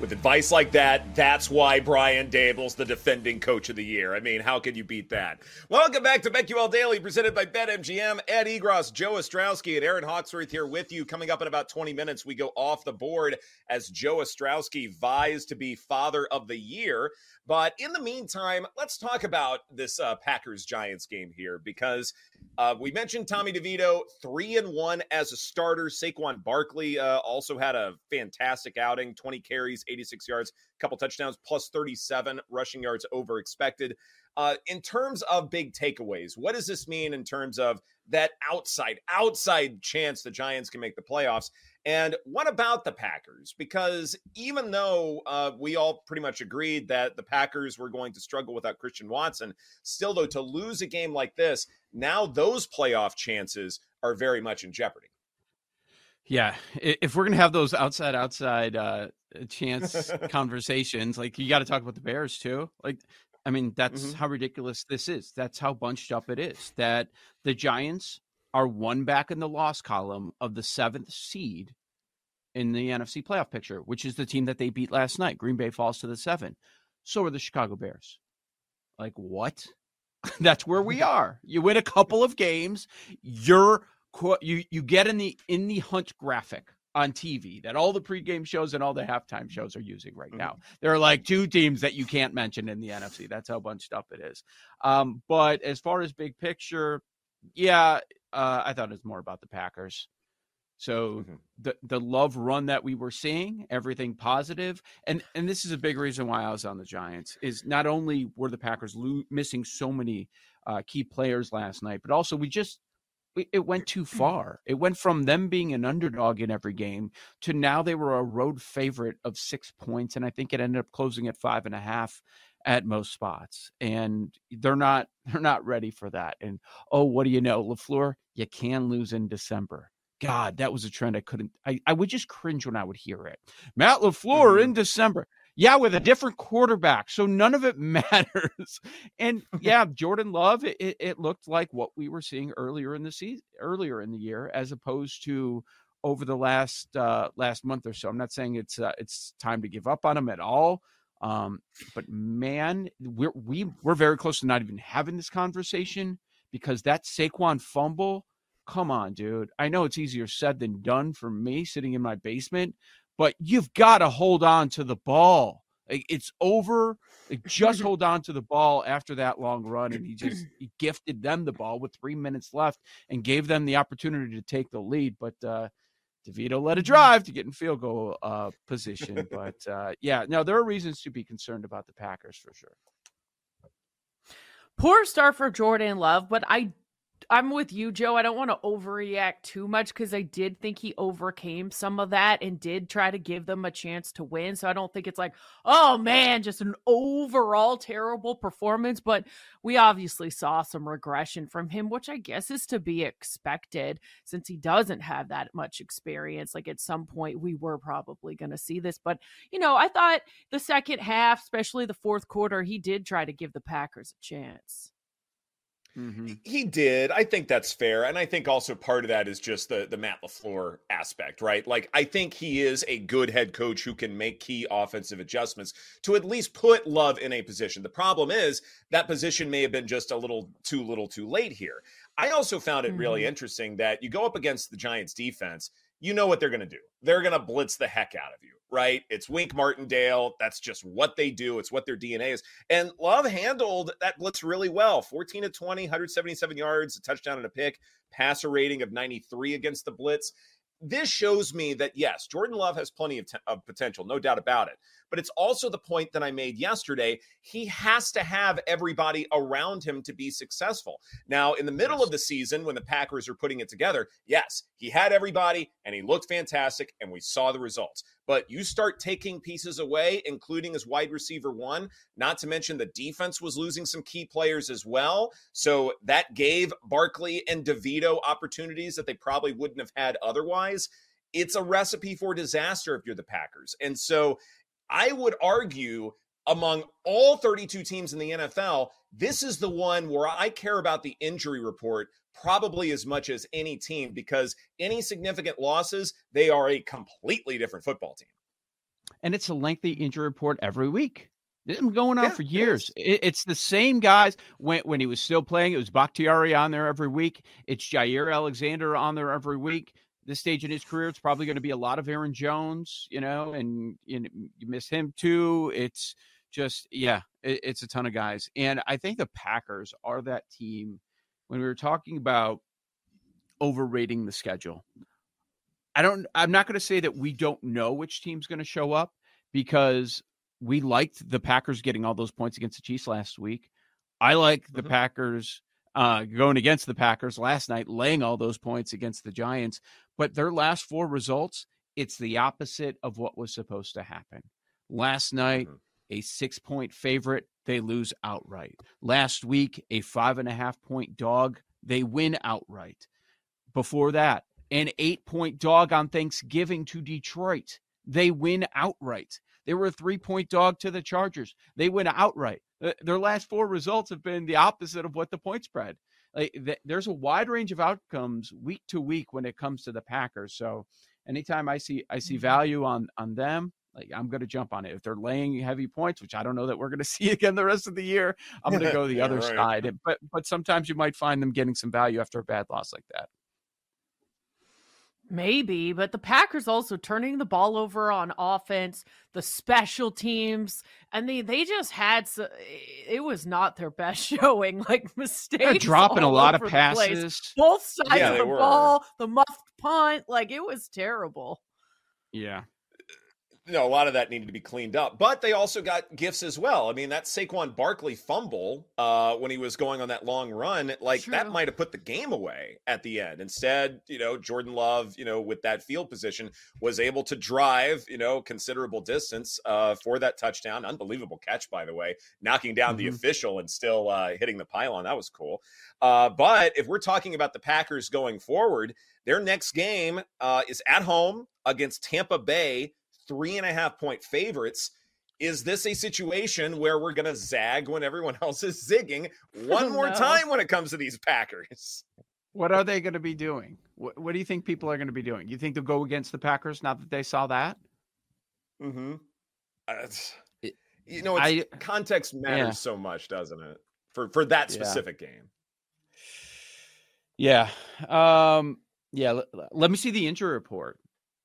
With advice like that, that's why Brian Daboll's the defending coach of the year. I mean, how could you beat that? Welcome back to BetQL Daily, presented by BetMGM. Ed Egros, Joe Ostrowski, and Erin Hawksworth here with you. Coming up in about 20 minutes, we go off the board as Joe Ostrowski vies to be Father of the Year. But in the meantime, let's talk about this uh, Packers Giants game here because uh, we mentioned Tommy DeVito, three and one as a starter. Saquon Barkley uh, also had a fantastic outing 20 carries, 86 yards, a couple touchdowns, plus 37 rushing yards over expected. Uh, in terms of big takeaways, what does this mean in terms of that outside, outside chance the Giants can make the playoffs? And what about the Packers? Because even though uh, we all pretty much agreed that the Packers were going to struggle without Christian Watson, still, though, to lose a game like this, now those playoff chances are very much in jeopardy. Yeah, if we're gonna have those outside outside uh, chance conversations, like you got to talk about the Bears too. Like, I mean, that's mm-hmm. how ridiculous this is. That's how bunched up it is. That the Giants are one back in the loss column of the seventh seed in the NFC playoff picture, which is the team that they beat last night. Green Bay falls to the seven. So are the Chicago Bears. Like, what? That's where we are. You win a couple of games, you're you you get in the in the hunt graphic on TV that all the pregame shows and all the halftime shows are using right now. Mm-hmm. There are like two teams that you can't mention in the NFC. That's how bunched up it is. Um, but as far as big picture, yeah, uh, I thought it was more about the Packers. So mm-hmm. the the love run that we were seeing, everything positive, and and this is a big reason why I was on the Giants is not only were the Packers lo- missing so many uh, key players last night, but also we just it went too far. It went from them being an underdog in every game to now they were a road favorite of six points, and I think it ended up closing at five and a half at most spots and they're not they're not ready for that and oh what do you know? LaFleur you can lose in December. God that was a trend I couldn't I, I would just cringe when I would hear it. Matt LaFleur mm-hmm. in December. Yeah with a different quarterback so none of it matters and yeah Jordan Love it, it looked like what we were seeing earlier in the season earlier in the year as opposed to over the last uh last month or so. I'm not saying it's uh, it's time to give up on him at all um, but man, we're we, we're very close to not even having this conversation because that Saquon fumble. Come on, dude. I know it's easier said than done for me sitting in my basement, but you've got to hold on to the ball. It's over. Just hold on to the ball after that long run, and he just he gifted them the ball with three minutes left and gave them the opportunity to take the lead. But uh, DeVito let it drive to get in field goal uh, position. but uh, yeah, no, there are reasons to be concerned about the Packers for sure. Poor start for Jordan Love, but I I'm with you, Joe. I don't want to overreact too much because I did think he overcame some of that and did try to give them a chance to win. So I don't think it's like, oh man, just an overall terrible performance. But we obviously saw some regression from him, which I guess is to be expected since he doesn't have that much experience. Like at some point, we were probably going to see this. But, you know, I thought the second half, especially the fourth quarter, he did try to give the Packers a chance. Mm-hmm. He did. I think that's fair, and I think also part of that is just the the Matt LaFleur aspect, right? Like I think he is a good head coach who can make key offensive adjustments to at least put Love in a position. The problem is that position may have been just a little too little too late here. I also found it mm-hmm. really interesting that you go up against the Giants defense, you know what they're going to do. They're going to blitz the heck out of you right? It's Wink Martindale. That's just what they do. It's what their DNA is. And Love handled that blitz really well 14 to 20, 177 yards, a touchdown and a pick, passer rating of 93 against the blitz this shows me that yes, Jordan Love has plenty of, t- of, potential, no doubt about it. But it's also the point that I made yesterday. He has to have everybody around him to be successful. Now, in the middle of the season, when the Packers are putting it together, yes, he had everybody and he looked fantastic, and we saw the results. But you start taking pieces away, including his wide receiver one, not to mention the defense was losing some key players as well. So that gave Barkley and DeVito opportunities that they probably wouldn't have had otherwise. It's a recipe for disaster if you're the Packers. And so I would argue among all 32 teams in the NFL, this is the one where I care about the injury report probably as much as any team because any significant losses, they are a completely different football team. And it's a lengthy injury report every week. It's been going on yeah, for years. It it's the same guys. When when he was still playing, it was Bakhtiari on there every week. It's Jaire Alexander on there every week. This stage in his career, it's probably going to be a lot of Aaron Jones, you know, and, and you miss him too. It's just, yeah, it, it's a ton of guys. And I think the Packers are that team when we were talking about overrating the schedule. I don't I'm not going to say that we don't know which team's going to show up because we liked the Packers getting all those points against the Chiefs last week. I like the mm-hmm. Packers uh, going against the Packers last night, laying all those points against the Giants. But their last four results, it's the opposite of what was supposed to happen. Last night, mm-hmm. a six point favorite they lose outright. Last week, a five and a half point dog, they win outright. Before that, an eight point dog on Thanksgiving to Detroit. They win outright. They were a three point dog to the Chargers. They win outright. Their last four results have been the opposite of what the point spread. Like, there's a wide range of outcomes week to week when it comes to the Packers. So anytime I see I see mm-hmm. value on on them, like I'm going to jump on it. If they're laying heavy points, which I don't know that we're going to see again the rest of the year, I'm going to go the yeah, other right. side. But but sometimes you might find them getting some value after a bad loss like that. Maybe, but the Packers also turning the ball over on offense, the special teams, and they they just had so, it was not their best showing. Like mistakes, They're dropping a lot of passes, both sides yeah, of the ball, the muffed punt, like it was terrible. Yeah, you know, a lot of that needed to be cleaned up. But they also got gifts as well. I mean, that Saquon Barkley fumble uh, when he was going on that long run, like True. that might have put the game away at the end. Instead, you know, Jordan Love, you know, with that field position, was able to drive, you know, considerable distance uh, for that touchdown. Unbelievable catch, by the way, knocking down mm-hmm. the official and still uh, hitting the pylon. That was cool. Uh, but if we're talking about the Packers going forward, their next game uh, is at home against Tampa Bay three and a half point favorites. Is this a situation where we're going to zag when everyone else is zigging one more no. time when it comes to these Packers? What are they going to be doing? What, what, do you think people are going to be doing? You think they'll go against the Packers now that they saw that? Mm-hmm. Uh, you know, I, context matters yeah. so much, doesn't it? For for that specific yeah. game. Yeah. Um. Yeah. Let, let me see the injury report.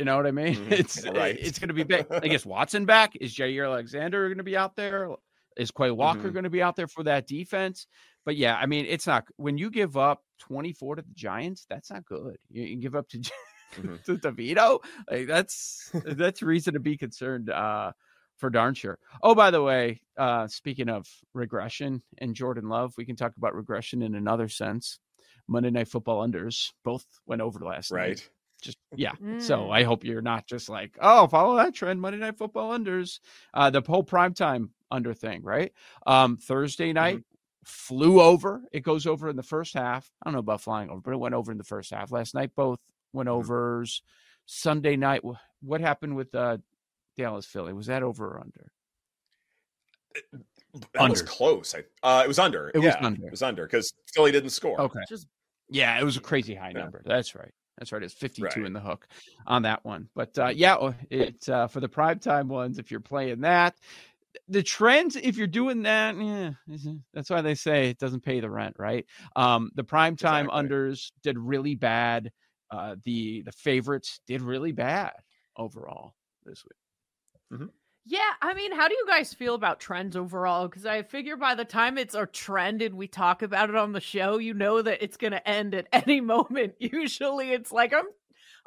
You know what I mean? Mm-hmm. It's right. it's going to be big. I guess Watson back. Is Jaire Alexander going to be out there? Is Quay Walker mm-hmm. going to be out there for that defense? But yeah, I mean, it's not when you give up 24 to the Giants, that's not good. You, you give up to mm-hmm. to DeVito, like that's that's reason to be concerned uh, for darn sure. Oh, by the way, uh, speaking of regression and Jordan Love, we can talk about regression in another sense. Monday Night Football unders both went over last right. night just yeah. Mm. So I hope you're not just like, oh, follow that trend. Monday Night Football unders, uh, the whole primetime under thing, right? Um, Thursday night mm-hmm. flew over. It goes over in the first half. I don't know about flying over, but it went over in the first half. Last night both went mm-hmm. overs. Sunday night, what happened with uh, Dallas Philly? Was that over or under? That under. was close. uh, it was under. It yeah, was under. It was under because Philly didn't score. Okay. Just yeah, it was a crazy high yeah. number. That's right. That's right. It's 52 right. in the hook on that one. But uh, yeah, oh, it's uh, for the primetime ones. If you're playing that, the trends, if you're doing that, yeah, that's why they say it doesn't pay the rent, right? Um, the primetime exactly. unders did really bad. Uh, the the favorites did really bad overall this week. Mm-hmm. Yeah, I mean, how do you guys feel about trends overall? Because I figure by the time it's a trend and we talk about it on the show, you know that it's going to end at any moment. Usually, it's like I'm,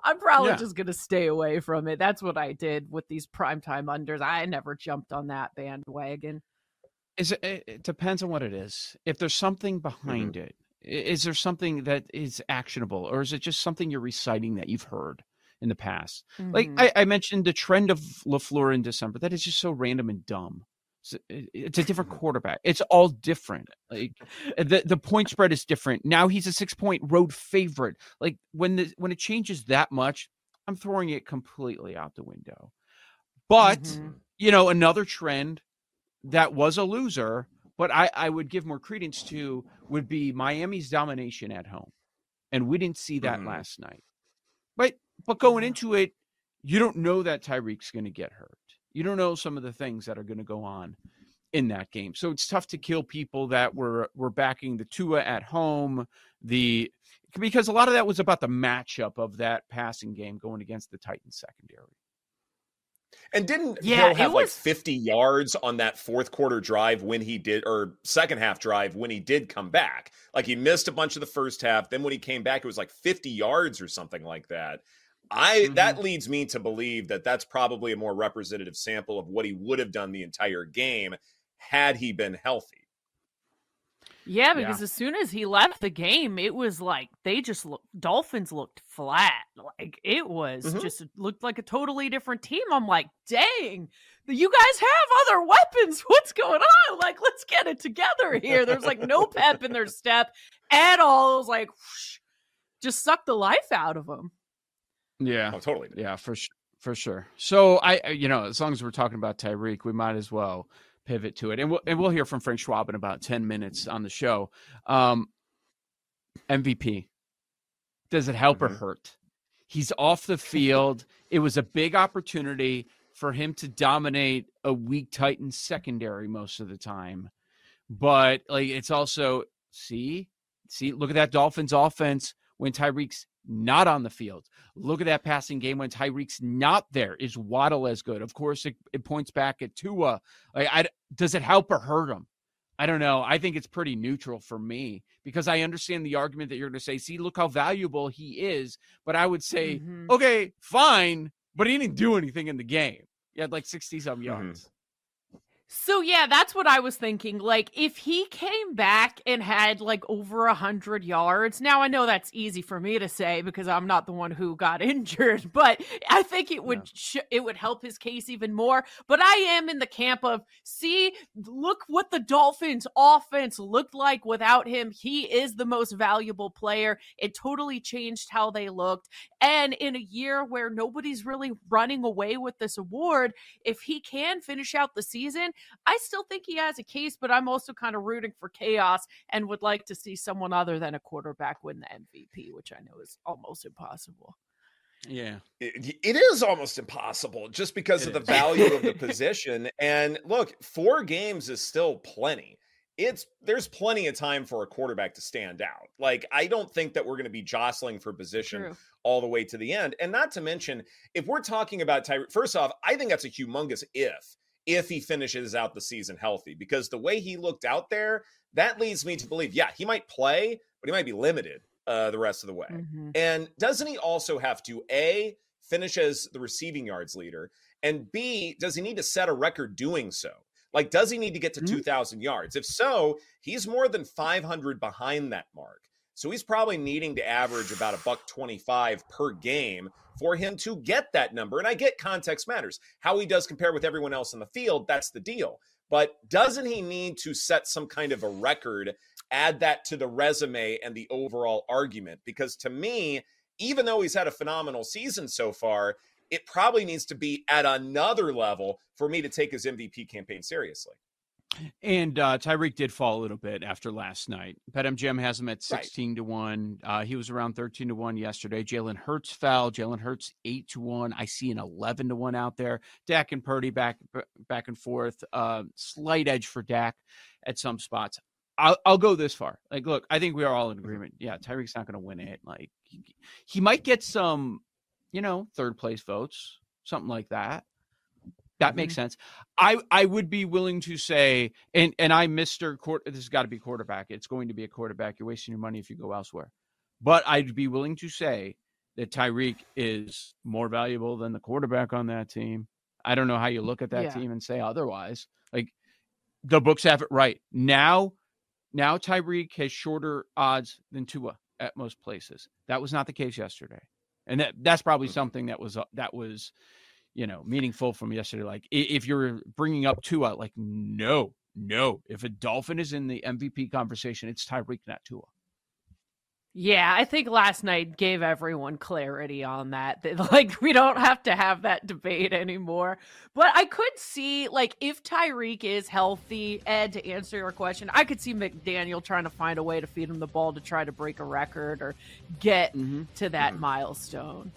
I'm probably yeah. just going to stay away from it. That's what I did with these primetime unders. I never jumped on that bandwagon. Is it, it depends on what it is. If there's something behind mm-hmm. it, is there something that is actionable, or is it just something you're reciting that you've heard? In the past. Mm-hmm. Like I, I, mentioned the trend of LaFleur in December. That is just so random and dumb. It's, it's a different quarterback. It's all different. Like the the point spread is different. Now he's a six point road favorite. Like when the when it changes that much, I'm throwing it completely out the window. But mm-hmm. you know, another trend that was a loser, but I, I would give more credence to would be Miami's domination at home. And we didn't see that mm-hmm. last night. But but going into it, you don't know that Tyreek's going to get hurt. You don't know some of the things that are going to go on in that game. So it's tough to kill people that were were backing the Tua at home. The because a lot of that was about the matchup of that passing game going against the Titans secondary. And didn't yeah, Hill have was... like 50 yards on that fourth quarter drive when he did, or second half drive when he did come back? Like he missed a bunch of the first half. Then when he came back, it was like 50 yards or something like that. I mm-hmm. that leads me to believe that that's probably a more representative sample of what he would have done the entire game had he been healthy. Yeah, because yeah. as soon as he left the game, it was like they just looked Dolphins looked flat. Like it was mm-hmm. just looked like a totally different team. I'm like, dang, you guys have other weapons. What's going on? Like, let's get it together here. There's like no pep in their step at all. It was like whoosh, just sucked the life out of them. Yeah. Oh, totally. Yeah, for sure. For sure. So I, you know, as long as we're talking about Tyreek, we might as well pivot to it, and we'll and we'll hear from Frank Schwab in about ten minutes on the show. Um, MVP. Does it help mm-hmm. or hurt? He's off the field. it was a big opportunity for him to dominate a weak Titans secondary most of the time, but like it's also see see look at that Dolphins offense when Tyreek's not on the field. Look at that passing game when Tyreek's not there. Is Waddle as good? Of course, it, it points back at Tua. Like, I, does it help or hurt him? I don't know. I think it's pretty neutral for me because I understand the argument that you're going to say, see, look how valuable he is. But I would say, mm-hmm. okay, fine, but he didn't do anything in the game. He had like 60 some mm-hmm. yards. Mm-hmm. So yeah, that's what I was thinking. Like if he came back and had like over a hundred yards. Now I know that's easy for me to say because I'm not the one who got injured, but I think it would yeah. sh- it would help his case even more. But I am in the camp of see, look what the Dolphins offense looked like without him. He is the most valuable player. It totally changed how they looked. And in a year where nobody's really running away with this award, if he can finish out the season, I still think he has a case, but I'm also kind of rooting for chaos and would like to see someone other than a quarterback win the MVP, which I know is almost impossible. Yeah. It, it is almost impossible just because it of is. the value of the position. And look, four games is still plenty. It's there's plenty of time for a quarterback to stand out. Like I don't think that we're going to be jostling for position True. all the way to the end. And not to mention, if we're talking about Tyreek, first off, I think that's a humongous if if he finishes out the season healthy. Because the way he looked out there, that leads me to believe, yeah, he might play, but he might be limited uh, the rest of the way. Mm-hmm. And doesn't he also have to A, finish as the receiving yards leader, and B, does he need to set a record doing so? Like, does he need to get to mm-hmm. 2,000 yards? If so, he's more than 500 behind that mark. So he's probably needing to average about a buck 25 per game for him to get that number. And I get context matters. How he does compare with everyone else in the field, that's the deal. But doesn't he need to set some kind of a record, add that to the resume and the overall argument? Because to me, even though he's had a phenomenal season so far, it probably needs to be at another level for me to take his MVP campaign seriously. And uh, Tyreek did fall a little bit after last night. BetMGM has him at 16 right. to 1. Uh, he was around 13 to 1 yesterday. Jalen Hurts fell. Jalen Hurts 8 to 1. I see an 11 to 1 out there. Dak and Purdy back back and forth. Uh, slight edge for Dak at some spots. I'll, I'll go this far. Like, look, I think we are all in agreement. Yeah, Tyreek's not going to win it. Like, he, he might get some, you know, third place votes, something like that. That Mm-hmm. makes sense. I I would be willing to say, and and I Mister Court. This has got to be quarterback. It's going to be a quarterback. You're wasting your money if you go elsewhere. But I'd be willing to say that Tyreek is more valuable than the quarterback on that team. I don't know how you look at that Yeah. team and say otherwise. Like the books have it right now. Now Tyreek has shorter odds than Tua at most places. That was not the case yesterday, and that that's probably something that was uh, that was, you know, meaningful from yesterday. Like if you're bringing up Tua, like no, no, if a Dolphin is in the MVP conversation, it's Tyreek, not Tua. Yeah, I think last night gave everyone clarity on that. That like we don't have to have that debate anymore. But I could see like if Tyreek is healthy, Ed, to answer your question, I could see McDaniel trying to find a way to feed him the ball to try to break a record or get Mm-hmm. to that milestone.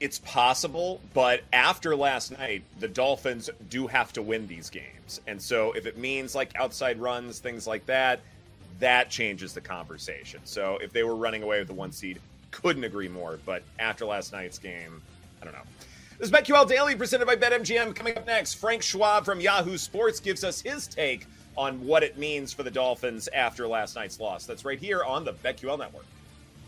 It's possible, but after last night, the Dolphins do have to win these games. And so if it means like outside runs, things like that, that changes the conversation. So if they were running away with the one seed, couldn't agree more. But after last night's game, I don't know. This is BetQL Daily presented by BetMGM. Coming up next, Frank Schwab from Yahoo Sports gives us his take on what it means for the Dolphins after last night's loss. That's right here on the BetQL Network.